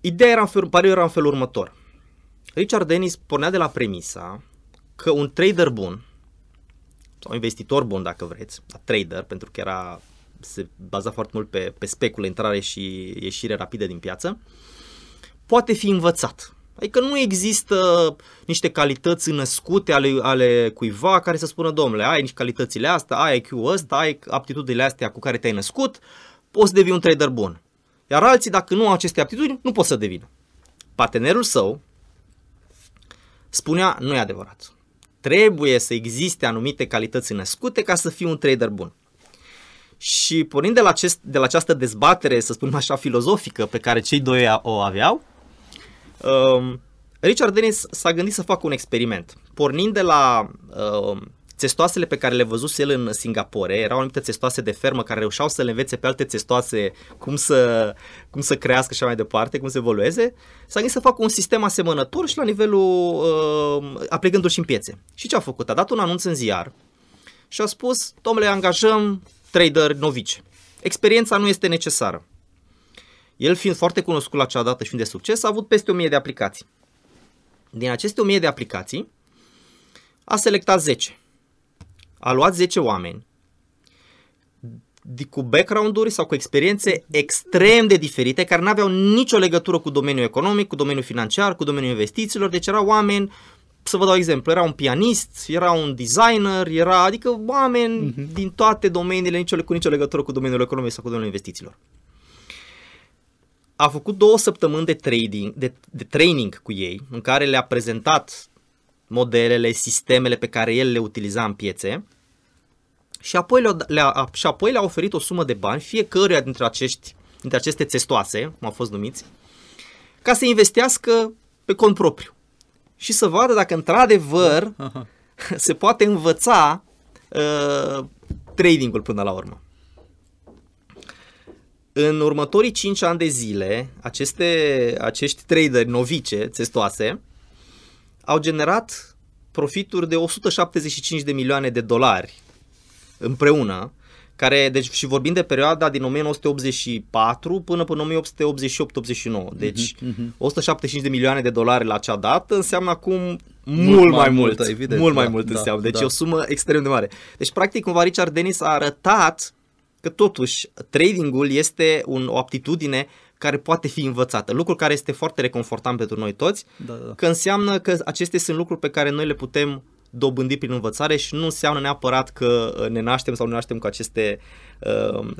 [SPEAKER 2] Ideea era în felul, pariul era în felul următor. Richard Dennis pornea de la premisa că un trader bun sau investitor bun dacă vreți, trader, pentru că era se baza foarte mult pe, pe speculă, intrare și ieșire rapidă din piață, poate fi învățat. Adică nu există niște calități născute ale, ale cuiva care să spună, domnule, ai niște calitățile astea, ai IQ-ul ăsta, ai aptitudinile astea cu care te-ai născut, poți să devii un trader bun. Iar alții, dacă nu au aceste aptitudini, nu pot să devină. Partenerul său spunea, nu e adevărat. Trebuie să existe anumite calități născute ca să fii un trader bun. Și pornind de la, acest, de la această dezbatere, să spunem așa, filozofică pe care cei doi o aveau, um, Richard Dennis s-a gândit să facă un experiment. Pornind de la um, țestoasele pe care le văzuse el în Singapore, erau anumite țestoase de fermă care reușeau să le învețe pe alte țestoase cum să, cum să crească și așa mai departe, cum să evolueze, s-a gândit să facă un sistem asemănător și la nivelul uh, aplicându-l și în piețe. Și ce a făcut? A dat un anunț în ziar și a spus, domnule, angajăm trader novice. Experiența nu este necesară. El fiind foarte cunoscut la acea dată și fiind de succes, a avut peste 1000 de aplicații. Din aceste 1000 de aplicații, a selectat 10. A luat 10 oameni cu background-uri sau cu experiențe extrem de diferite, care nu aveau nicio legătură cu domeniul economic, cu domeniul financiar, cu domeniul investițiilor, deci erau oameni să vă dau exemplu, era un pianist, era un designer, era, adică oameni uh-huh. din toate domeniile, nicio, cu nicio legătură cu domeniul economic sau cu domeniul investițiilor. A făcut două săptămâni de trading, de, de training cu ei, în care le-a prezentat modelele, sistemele pe care el le utiliza în piețe și apoi le-a, le-a, și apoi le-a oferit o sumă de bani fiecăruia dintre, acești, dintre aceste testoase, cum au fost numiți, ca să investească pe cont propriu și să vadă dacă într-adevăr Aha. se poate învăța uh, tradingul până la urmă. În următorii 5 ani de zile, aceste, acești traderi novice, testoase, au generat profituri de 175 de milioane de dolari împreună, care, deci și vorbim de perioada din 1984 până până 1888-89. Deci uh-huh, uh-huh. 175 de milioane de dolari la acea dată înseamnă acum mult, mult mai, mai mult. Mult, evident, mult mai da, mult da, înseamnă. Deci da. e o sumă extrem de mare. Deci practic cumva Richard Dennis a arătat că totuși tradingul este un, o aptitudine care poate fi învățată, lucru care este foarte reconfortant pentru noi toți, da, da. că înseamnă că acestea sunt lucruri pe care noi le putem dobândi prin învățare și nu înseamnă neapărat că uh, ne naștem sau ne naștem cu aceste, uh,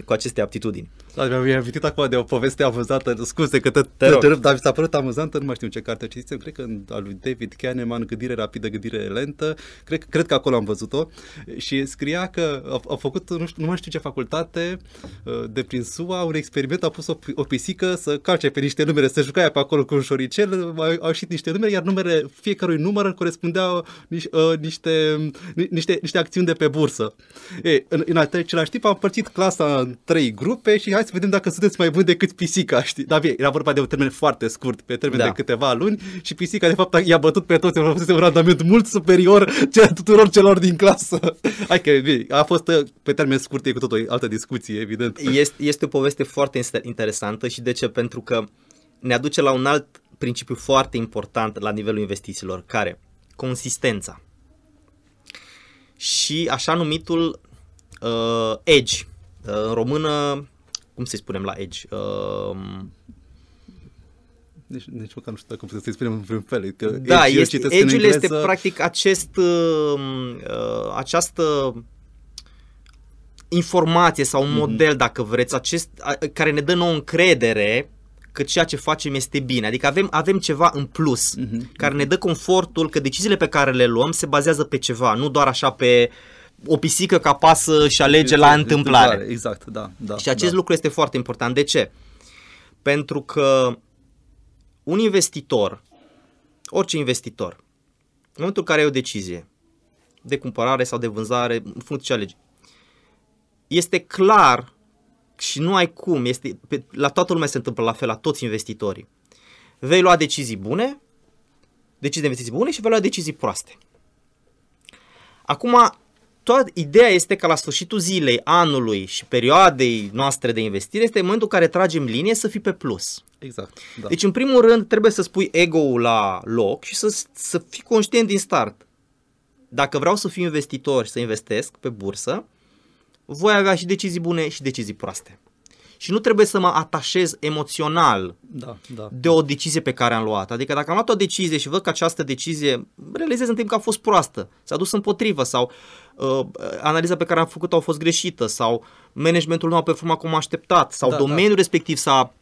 [SPEAKER 2] cu aceste aptitudini.
[SPEAKER 1] Da, mi-am amintit acum de o poveste amuzantă, scuze că te, te, te râp, dar mi s-a părut amuzantă, nu mai știu ce carte citisem, cred că în al lui David Kahneman, Gândire rapidă, gândire lentă, cred, cred că acolo am văzut-o și scria că a, a făcut, nu, știu, nu mai știu ce facultate uh, de prin SUA, un experiment, a pus o, o pisică să calce pe niște numere, să juca pe acolo cu un șoricel, au, au ieșit niște numere, iar numere, fiecărui număr corespundeau niște, uh, niște, niște, niște acțiuni de pe bursă. E, în, în același timp am împărțit clasa în trei grupe și hai să vedem dacă sunteți mai buni decât pisica, știi? Dar bine, era vorba de un termen foarte scurt, pe termen da. de câteva luni și pisica de fapt i-a bătut pe toți, a fost un randament mult superior tuturor celor din clasă. Hai că bine, a fost pe termen scurt, e cu tot o altă discuție, evident.
[SPEAKER 2] Este, este o poveste foarte interesantă și de ce? Pentru că ne aduce la un alt principiu foarte important la nivelul investițiilor, care consistența și așa numitul uh, edge. Uh, în română, cum să-i spunem la edge? Uh,
[SPEAKER 1] nici, nici măcar nu știu cum să-i spunem în vreun fel. Că
[SPEAKER 2] da, edge, este, edge-ul este practic acest, uh, uh, această informație sau un mm-hmm. model, dacă vreți, acest, care ne dă nouă încredere că ceea ce facem este bine. Adică avem, avem ceva în plus mm-hmm. care ne dă confortul că deciziile pe care le luăm se bazează pe ceva, nu doar așa pe o pisică ca pasă și alege la întâmplare.
[SPEAKER 1] Exact, da. da
[SPEAKER 2] și acest
[SPEAKER 1] da.
[SPEAKER 2] lucru este foarte important. De ce? Pentru că un investitor, orice investitor, în momentul în care ai o decizie de cumpărare sau de vânzare, în funcție ce alegi, este clar și nu ai cum, este, pe, la toată lumea se întâmplă la fel, la toți investitorii. Vei lua decizii bune, decizii de investiții bune și vei lua decizii proaste. Acum, toată ideea este că la sfârșitul zilei, anului și perioadei noastre de investire este momentul în care tragem linie să fii pe plus.
[SPEAKER 1] Exact. Da.
[SPEAKER 2] Deci, în primul rând, trebuie să spui ego-ul la loc și să, să fii conștient din start. dacă vreau să fiu investitor și să investesc pe bursă, voi avea și decizii bune și decizii proaste. Și nu trebuie să mă atașez emoțional
[SPEAKER 1] Da, da.
[SPEAKER 2] de o decizie pe care am luat. Adică dacă am luat o decizie și văd că această decizie realizez în timp că a fost proastă, s-a dus împotrivă sau uh, analiza pe care am făcut-o a fost greșită sau managementul nu a performat cum am așteptat sau
[SPEAKER 1] Da,
[SPEAKER 2] da, domeniul da. respectiv s-a,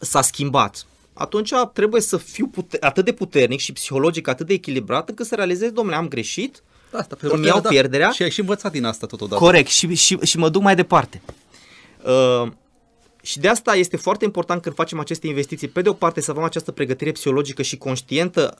[SPEAKER 2] s-a schimbat. Atunci trebuie să fiu pute- atât de puternic și psihologic atât de echilibrat încât să realizez, domnule, am greșit,
[SPEAKER 1] Da, asta, pe
[SPEAKER 2] Îmi
[SPEAKER 1] partea
[SPEAKER 2] iau
[SPEAKER 1] da.
[SPEAKER 2] pierderea.
[SPEAKER 1] Și ai și învățat din asta totodată.
[SPEAKER 2] Corect, și, și, și mă duc mai departe. Uh, și de asta este foarte important când facem aceste investiții, pe de o parte să avem această pregătire psihologică și conștientă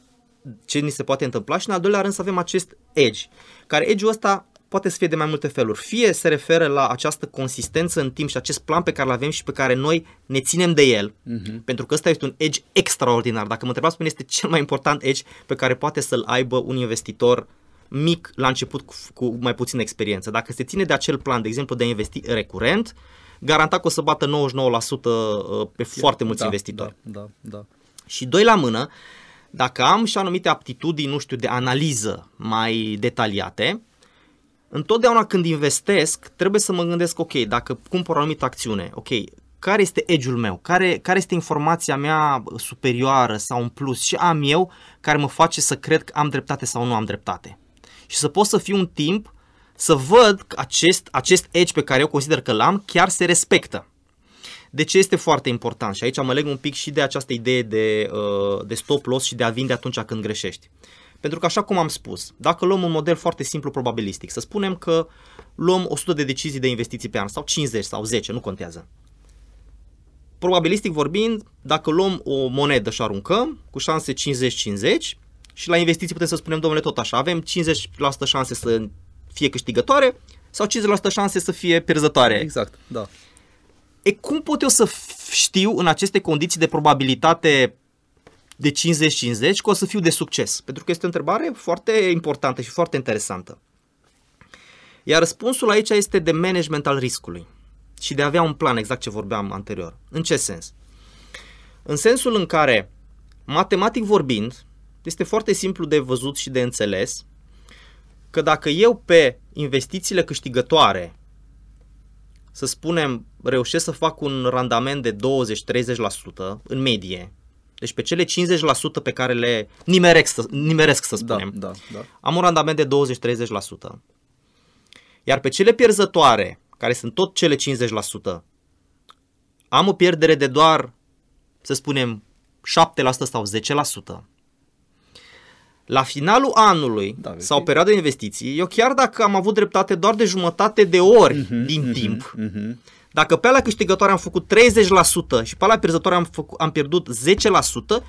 [SPEAKER 2] ce ni se poate întâmpla și în al doilea rând să avem acest edge, care edge-ul ăsta poate să fie de mai multe feluri. Fie se referă la această consistență în timp și acest plan pe care îl avem și pe care noi ne ținem de el,
[SPEAKER 1] Mhm.
[SPEAKER 2] pentru că ăsta este un edge extraordinar. Dacă mă întrebați pe mine, este cel mai important edge pe care poate să-l aibă un investitor mic la început cu, cu mai puțină experiență. Dacă se ține de acel plan, de exemplu, de a investi recurent, garantat că o să bată 99% pe foarte mulți
[SPEAKER 1] da,
[SPEAKER 2] investitori.
[SPEAKER 1] Da, da, da.
[SPEAKER 2] Și doi la mână, dacă am și anumite aptitudini, nu știu, de analiză mai detaliate, întotdeauna când investesc, trebuie să mă gândesc, ok, dacă cumpăr o anumită acțiune, ok, care este edge-ul meu? Care, care este informația mea superioară sau în plus? Ce am eu care mă face să cred că am dreptate sau nu am dreptate? Și să pot să fiu un timp să văd că acest, acest edge pe care eu consider că l-am chiar se respectă. De ce este foarte important? Și aici mă leg un pic și de această idee de, uh, de stop loss și de a vinde atunci când greșești. Pentru că așa cum am spus, dacă luăm un model foarte simplu probabilistic, să spunem că luăm 100 de decizii de investiții pe an sau 50 sau 10, nu contează. Probabilistic vorbind, dacă luăm o monedă și o aruncăm cu șanse 50-50 și la investiții putem să spunem, domnule, tot așa, avem 50% șanse să fie câștigătoare sau 50% șanse să fie pierzătoare.
[SPEAKER 1] Exact, da.
[SPEAKER 2] E cum pot eu să f- știu în aceste condiții de probabilitate de 50-50 că o să fiu de succes? Pentru că este o întrebare foarte importantă și foarte interesantă. Iar răspunsul aici este de management al riscului și de a avea un plan, exact ce vorbeam anterior. În ce sens? În sensul în care, matematic vorbind, este foarte simplu de văzut și de înțeles că dacă eu pe investițiile câștigătoare să spunem, reușesc să fac un randament de 20-30% în medie, deci pe cele 50% pe care le nimeresc, să, nimeresc să spunem,
[SPEAKER 1] Da, da, da.
[SPEAKER 2] am un randament de 20-30%. Iar pe cele pierzătoare, care sunt tot cele 50%, am o pierdere de doar, să spunem, 7% sau 10%. La finalul anului
[SPEAKER 1] Da, vezi?
[SPEAKER 2] sau perioada de investiții, eu chiar dacă am avut dreptate doar de jumătate de ori
[SPEAKER 1] Mhm,
[SPEAKER 2] din timp,
[SPEAKER 1] Mhm.
[SPEAKER 2] dacă pe ala câștigătoare am făcut 30% și pe ala pierzătoare am, făcut, am pierdut 10%,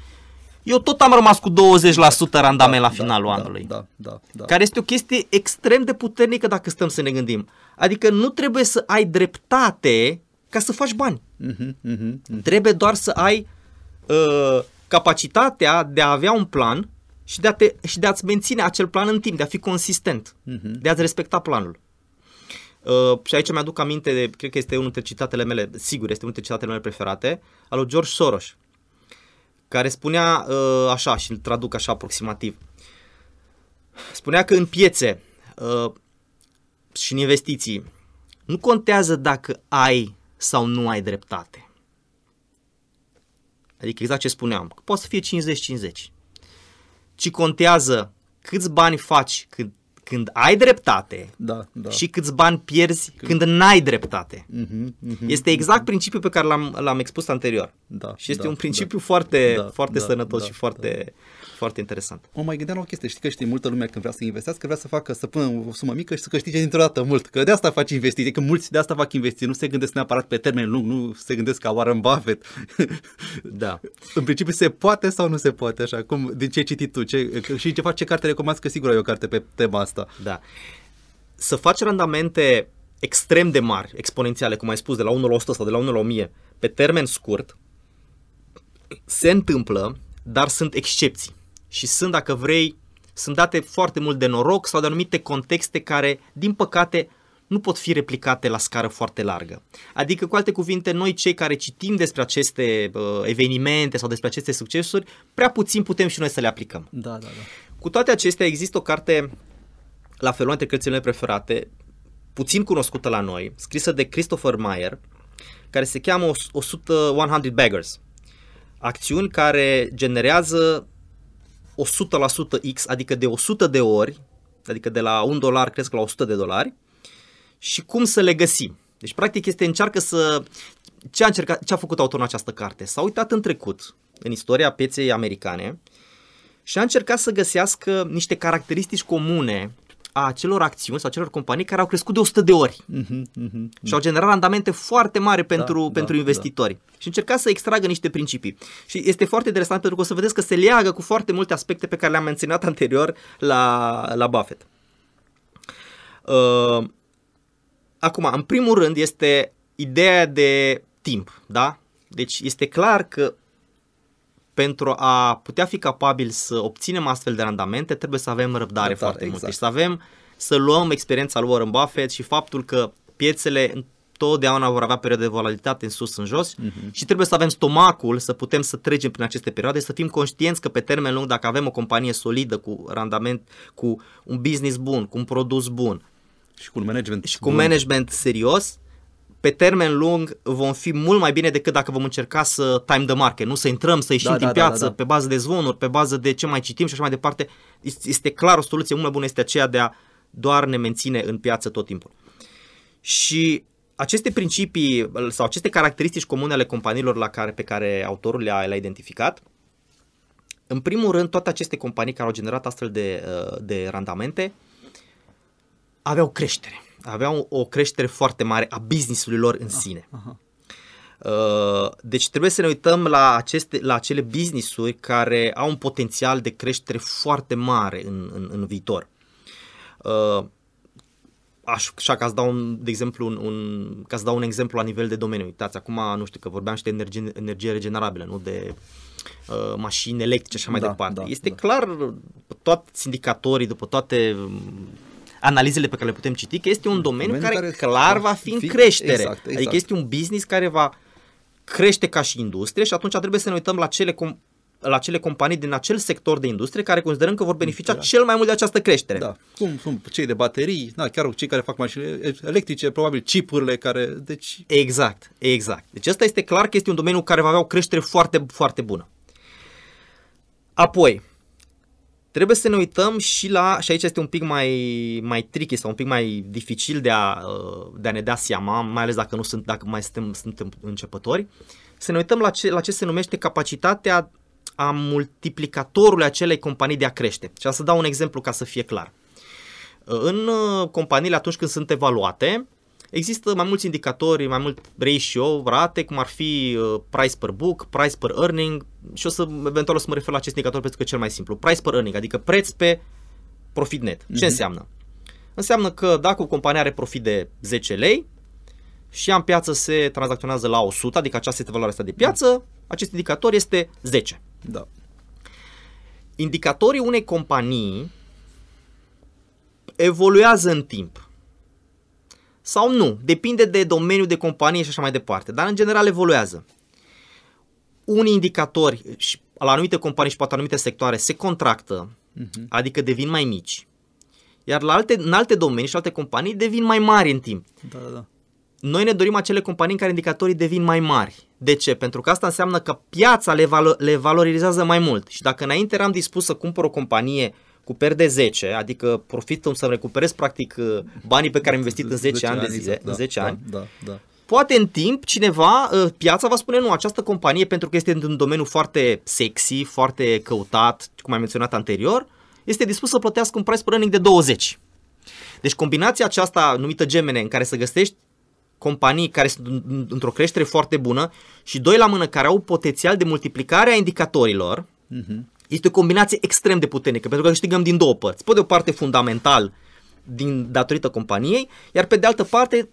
[SPEAKER 2] eu tot am rămas cu 20% randament la finalul
[SPEAKER 1] da,
[SPEAKER 2] anului.
[SPEAKER 1] Da, da, da.
[SPEAKER 2] Care este o chestie extrem de puternică dacă stăm să ne gândim. Adică nu trebuie să ai dreptate ca să faci bani.
[SPEAKER 1] Mhm, mhm, mhm.
[SPEAKER 2] Trebuie doar să ai uh, capacitatea de a avea un plan și de, a te, și de a-ți menține acel plan în timp, de a fi consistent,
[SPEAKER 1] Mhm.
[SPEAKER 2] de a-ți respecta planul. Uh, și aici mi-aduc aminte, de, cred că este unul dintre citatele mele, sigur, este unul dintre citatele mele preferate, al lui George Soros, care spunea uh, așa, și îl traduc așa aproximativ, spunea că în piețe uh, și în investiții nu contează dacă ai sau nu ai dreptate. Adică exact ce spuneam, că poate să fie 50-50. Ci contează câți bani faci când, când ai dreptate
[SPEAKER 1] Da, da.
[SPEAKER 2] și câți bani pierzi când n-ai dreptate.
[SPEAKER 1] Mhm, mhm.
[SPEAKER 2] Este exact principiul pe care l-am, l-am expus anterior.
[SPEAKER 1] Da,
[SPEAKER 2] Și este
[SPEAKER 1] da,
[SPEAKER 2] un principiu foarte,
[SPEAKER 1] Da,
[SPEAKER 2] foarte
[SPEAKER 1] da,
[SPEAKER 2] sănătos
[SPEAKER 1] da,
[SPEAKER 2] și foarte, foarte interesant.
[SPEAKER 1] Mă mai gândeam la o chestie, știi că știi, multă lume când vrea să investească, vrea să facă, să pună o sumă mică și să câștige dintr-o dată mult. Că de asta faci investiții, că mulți de asta fac investiții, nu se gândesc neapărat pe termen lung, nu se gândesc ca Warren Buffett.
[SPEAKER 2] Da.
[SPEAKER 1] în principiu se poate sau nu se poate, așa, cum, din ce ai citit tu, ce, și ce faci, ce carte recomanzi, că sigur ai o carte pe tema asta.
[SPEAKER 2] Da. Să faci randamente extrem de mari, exponențiale, cum ai spus, de la 1 la 100 sau de la 1 la 1000, pe termen scurt, se întâmplă, dar sunt excepții. Și sunt, dacă vrei, sunt date foarte mult de noroc sau de anumite contexte care, din păcate, nu pot fi replicate la scară foarte largă. Adică, cu alte cuvinte, noi cei care citim despre aceste uh, evenimente sau despre aceste succesuri, prea puțin putem și noi să le aplicăm.
[SPEAKER 1] Da, da, da.
[SPEAKER 2] Cu toate acestea, există o carte la fel, una dintre cărțile mele preferate, puțin cunoscută la noi, scrisă de Christopher Meyer, care se cheamă 100, 100 Baggers. Acțiuni care generează 100% X, adică de 100 de ori, adică de la 1 dolar cresc la 100 de dolari, și cum să le găsim. Deci, practic, este încearcă să... Ce a, încercat, ce a făcut autorul în această carte? S-a uitat în trecut, în istoria pieței americane, și a încercat să găsească niște caracteristici comune a acelor acțiuni sau acelor companii care au crescut de 100 de ori uh-huh, uh-huh. și au generat randamente foarte mari pentru, da, pentru da, investitori. Da. Și încerca să extragă niște principii. Și este foarte interesant pentru că o să vedeți că se leagă cu foarte multe aspecte pe care le-am menționat anterior la, la Buffett. Uh, acum, în primul rând este ideea de timp, da? Deci este clar că pentru a putea fi capabil să obținem astfel de randamente, trebuie să avem răbdare Răbdare, foarte exact. mult. Deci să avem, să luăm experiența lui Warren Buffett și faptul că piețele totdeauna vor avea perioade de volatilitate în sus, în jos uh-huh. și trebuie să avem stomacul să putem să trecem prin aceste perioade, să fim conștienți că pe termen lung, dacă avem o companie solidă, cu randament, cu un business bun, cu un produs bun
[SPEAKER 1] și cu un management,
[SPEAKER 2] și cu bun. management serios, pe termen lung vom fi mult mai bine decât dacă vom încerca să time the market, nu să intrăm, să ieșim da, din da, piață da, da, da. pe bază de zvonuri, pe bază de ce mai citim și așa mai departe. Este clar o soluție mult mai bună este aceea de a doar ne menține în piață tot timpul. Și aceste principii sau aceste caracteristici comune ale companiilor la care, pe care autorul le-a, le-a identificat, în primul rând, toate aceste companii care au generat astfel de, uh, de randamente aveau creștere aveau o creștere foarte mare a business-ului lor în sine. Aha. Uh, deci trebuie să ne uităm la, aceste, la acele business-uri care au un potențial de creștere foarte mare în, în, în viitor. Uh, așa ca să dau un, de exemplu un, un, ca să dau un exemplu la nivel de domeniu. Uitați, acum nu știu că vorbeam și de energie, energie regenerabilă, nu de uh, mașini electrice și așa mai da, departe. Da, este da. clar, toți indicatorii, după toate analizele pe care le putem citi, că este un domeniu, domeniu care, care clar va fi în fi, creștere. Exact, exact. Adică este un business care va crește ca și industrie și atunci trebuie să ne uităm la cele com- la cele companii din acel sector de industrie care considerăm că vor beneficia da. cel mai mult de această creștere.
[SPEAKER 1] Da, cum sunt cei de baterii, da, chiar cei care fac mașini electrice, probabil chipurile care, deci...
[SPEAKER 2] Exact, exact. Deci asta este clar că este un domeniu care va avea o creștere foarte, foarte bună. Apoi, Trebuie să ne uităm și la, și aici este un pic mai, mai tricky sau un pic mai dificil de a, uh, de a ne da seama, mai ales dacă nu sunt, dacă mai suntem, suntem începători, să ne uităm la ce, la ce se numește capacitatea a multiplicatorului acelei companii de a crește. Și să dau un exemplu ca să fie clar. În uh, companiile atunci când sunt evaluate, Există mai mulți indicatori, mai mult ratio, rate, cum ar fi uh, price per book, price per earning și o să eventual o să mă refer la acest indicator pentru că e cel mai simplu. Price per earning, adică preț pe profit net. Ce uh-huh. înseamnă? Înseamnă că dacă o companie are profit de 10 lei și ea în piață se tranzacționează la 100, adică aceasta este valoarea asta de piață, acest indicator este 10.
[SPEAKER 1] Da.
[SPEAKER 2] Indicatorii unei companii evoluează în timp sau nu. Depinde de domeniul de companie și așa mai departe, dar în general evoluează. Unii indicatori și la anumite companii și poate anumite sectoare se contractă, uh-huh. adică devin mai mici. Iar la alte, în alte domenii și alte companii devin mai mari în timp.
[SPEAKER 1] Da, da, da.
[SPEAKER 2] Noi ne dorim acele companii în care indicatorii devin mai mari. De ce? Pentru că asta înseamnă că piața le, valo- le valorizează mai mult. Și dacă înainte eram dispus să cumpăr o companie cu per de 10, adică profitul să recuperez practic uh, banii pe care am investit în 10, 10 ani de zile, exact, da, în 10
[SPEAKER 1] da,
[SPEAKER 2] ani.
[SPEAKER 1] Da, da.
[SPEAKER 2] Poate în timp cineva, uh, piața va spune nu, această companie pentru că este într-un domeniu foarte sexy, foarte căutat, cum am menționat anterior, este dispus să plătească un price per earning de 20. Deci combinația aceasta numită gemene în care să găsești companii care sunt într-o creștere foarte bună și doi la mână care au potențial de multiplicare a indicatorilor, uh-huh este o combinație extrem de puternică, pentru că câștigăm din două părți. Pe de o parte fundamental, din datorită companiei, iar pe de altă parte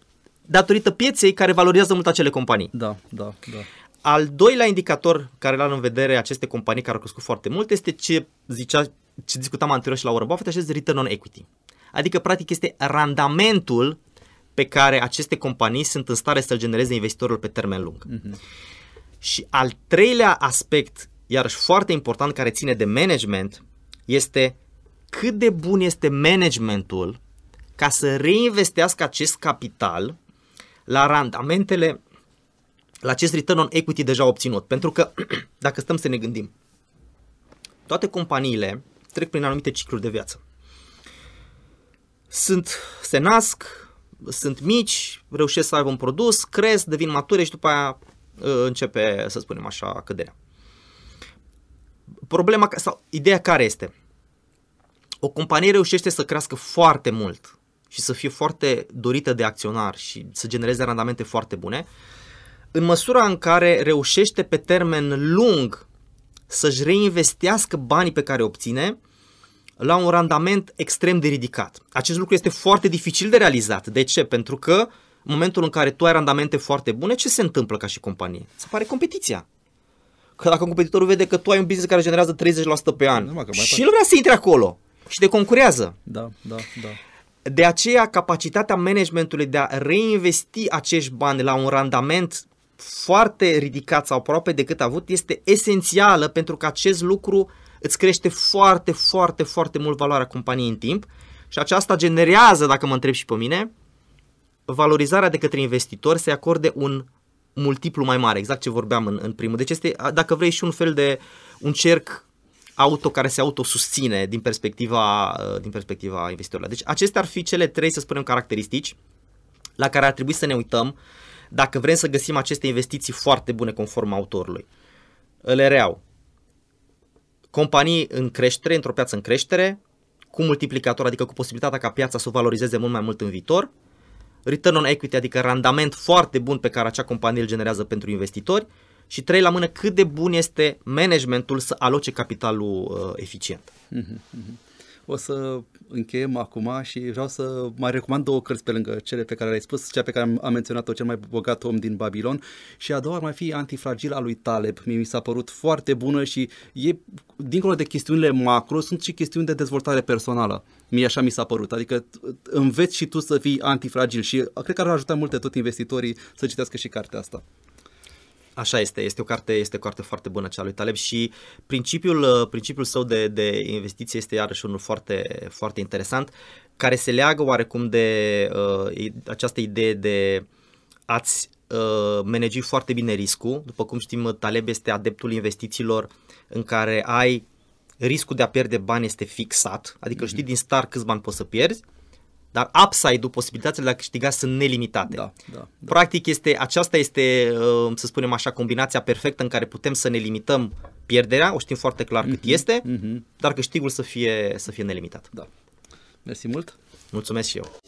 [SPEAKER 2] datorită pieței care valorizează mult acele companii.
[SPEAKER 1] Da, da, da.
[SPEAKER 2] Al doilea indicator care l-am în vedere aceste companii care au crescut foarte mult este ce zicea, ce discutam anterior și la Warren Buffett, acest return on equity. Adică, practic, este randamentul pe care aceste companii sunt în stare să-l genereze investitorilor pe termen lung. Uh-huh. Și al treilea aspect iarăși foarte important, care ține de management, este cât de bun este managementul ca să reinvestească acest capital la randamentele, la acest return on equity deja obținut. Pentru că, dacă stăm să ne gândim, toate companiile trec prin anumite cicluri de viață. Sunt, se nasc, sunt mici, reușesc să aibă un produs, cresc, devin mature și după aia ă, începe, să spunem așa, căderea. Problema, sau ideea care este? O companie reușește să crească foarte mult și să fie foarte dorită de acționar și să genereze randamente foarte bune, în măsura în care reușește pe termen lung să-și reinvestească banii pe care obține la un randament extrem de ridicat. Acest lucru este foarte dificil de realizat. De ce? Pentru că în momentul în care tu ai randamente foarte bune, ce se întâmplă ca și companie? Se pare competiția. Că dacă competitorul vede că tu ai un business care generează 30% pe an
[SPEAKER 1] Da,
[SPEAKER 2] și el vrea să intre acolo și te concurează.
[SPEAKER 1] Da, da, da.
[SPEAKER 2] De aceea, capacitatea managementului de a reinvesti acești bani la un randament foarte ridicat sau aproape decât a avut este esențială pentru că acest lucru îți crește foarte, foarte, foarte mult valoarea companiei în timp și aceasta generează, dacă mă întreb și pe mine, valorizarea de către investitori să acorde un multiplu mai mare, exact ce vorbeam în, în primul. Deci este, dacă vrei, și un fel de un cerc auto care se autosusține din perspectiva, uh, din perspectiva investitorilor. Deci acestea ar fi cele trei, să spunem, caracteristici la care ar trebui să ne uităm dacă vrem să găsim aceste investiții foarte bune conform autorului. Le reau. Companii în creștere, într-o piață în creștere, cu multiplicator, adică cu posibilitatea ca piața să o valorizeze mult mai mult în viitor, return on equity, adică randament foarte bun pe care acea companie îl generează pentru investitori și trei la mână cât de bun este managementul să aloce capitalul uh, eficient. Mm-hmm.
[SPEAKER 1] O să încheiem acum și vreau să mai recomand două cărți pe lângă cele pe care le-ai spus, cea pe care am menționat-o, cel mai bogat om din Babilon și a doua ar mai fi Antifragil a lui Taleb. Mie mi s-a părut foarte bună și e, dincolo de chestiunile macro, sunt și chestiuni de dezvoltare personală. Mie așa mi s-a părut, adică înveți și tu să fii antifragil și cred că ar ajuta multe tot investitorii să citească și cartea asta.
[SPEAKER 2] Așa este, este o carte, este o carte foarte bună cea lui Taleb și principiul, uh, principiul său de, de investiție este iarăși unul foarte, foarte interesant, care se leagă oarecum de uh, această idee de a-ți uh, manage foarte bine riscul. După cum știm, Taleb este adeptul investițiilor în care ai riscul de a pierde bani este fixat, adică mm-hmm. știi din start câți bani poți să pierzi dar upside-ul, posibilitățile de a câștiga sunt nelimitate.
[SPEAKER 1] Da, da, da.
[SPEAKER 2] Practic, este, aceasta este, uh, să spunem așa, combinația perfectă în care putem să ne limităm pierderea, o știm foarte clar mm-hmm, cât mhm, este, mm-hmm. dar câștigul să fie, să fie nelimitat.
[SPEAKER 1] Da. Mersi mult!
[SPEAKER 2] Mulțumesc și eu!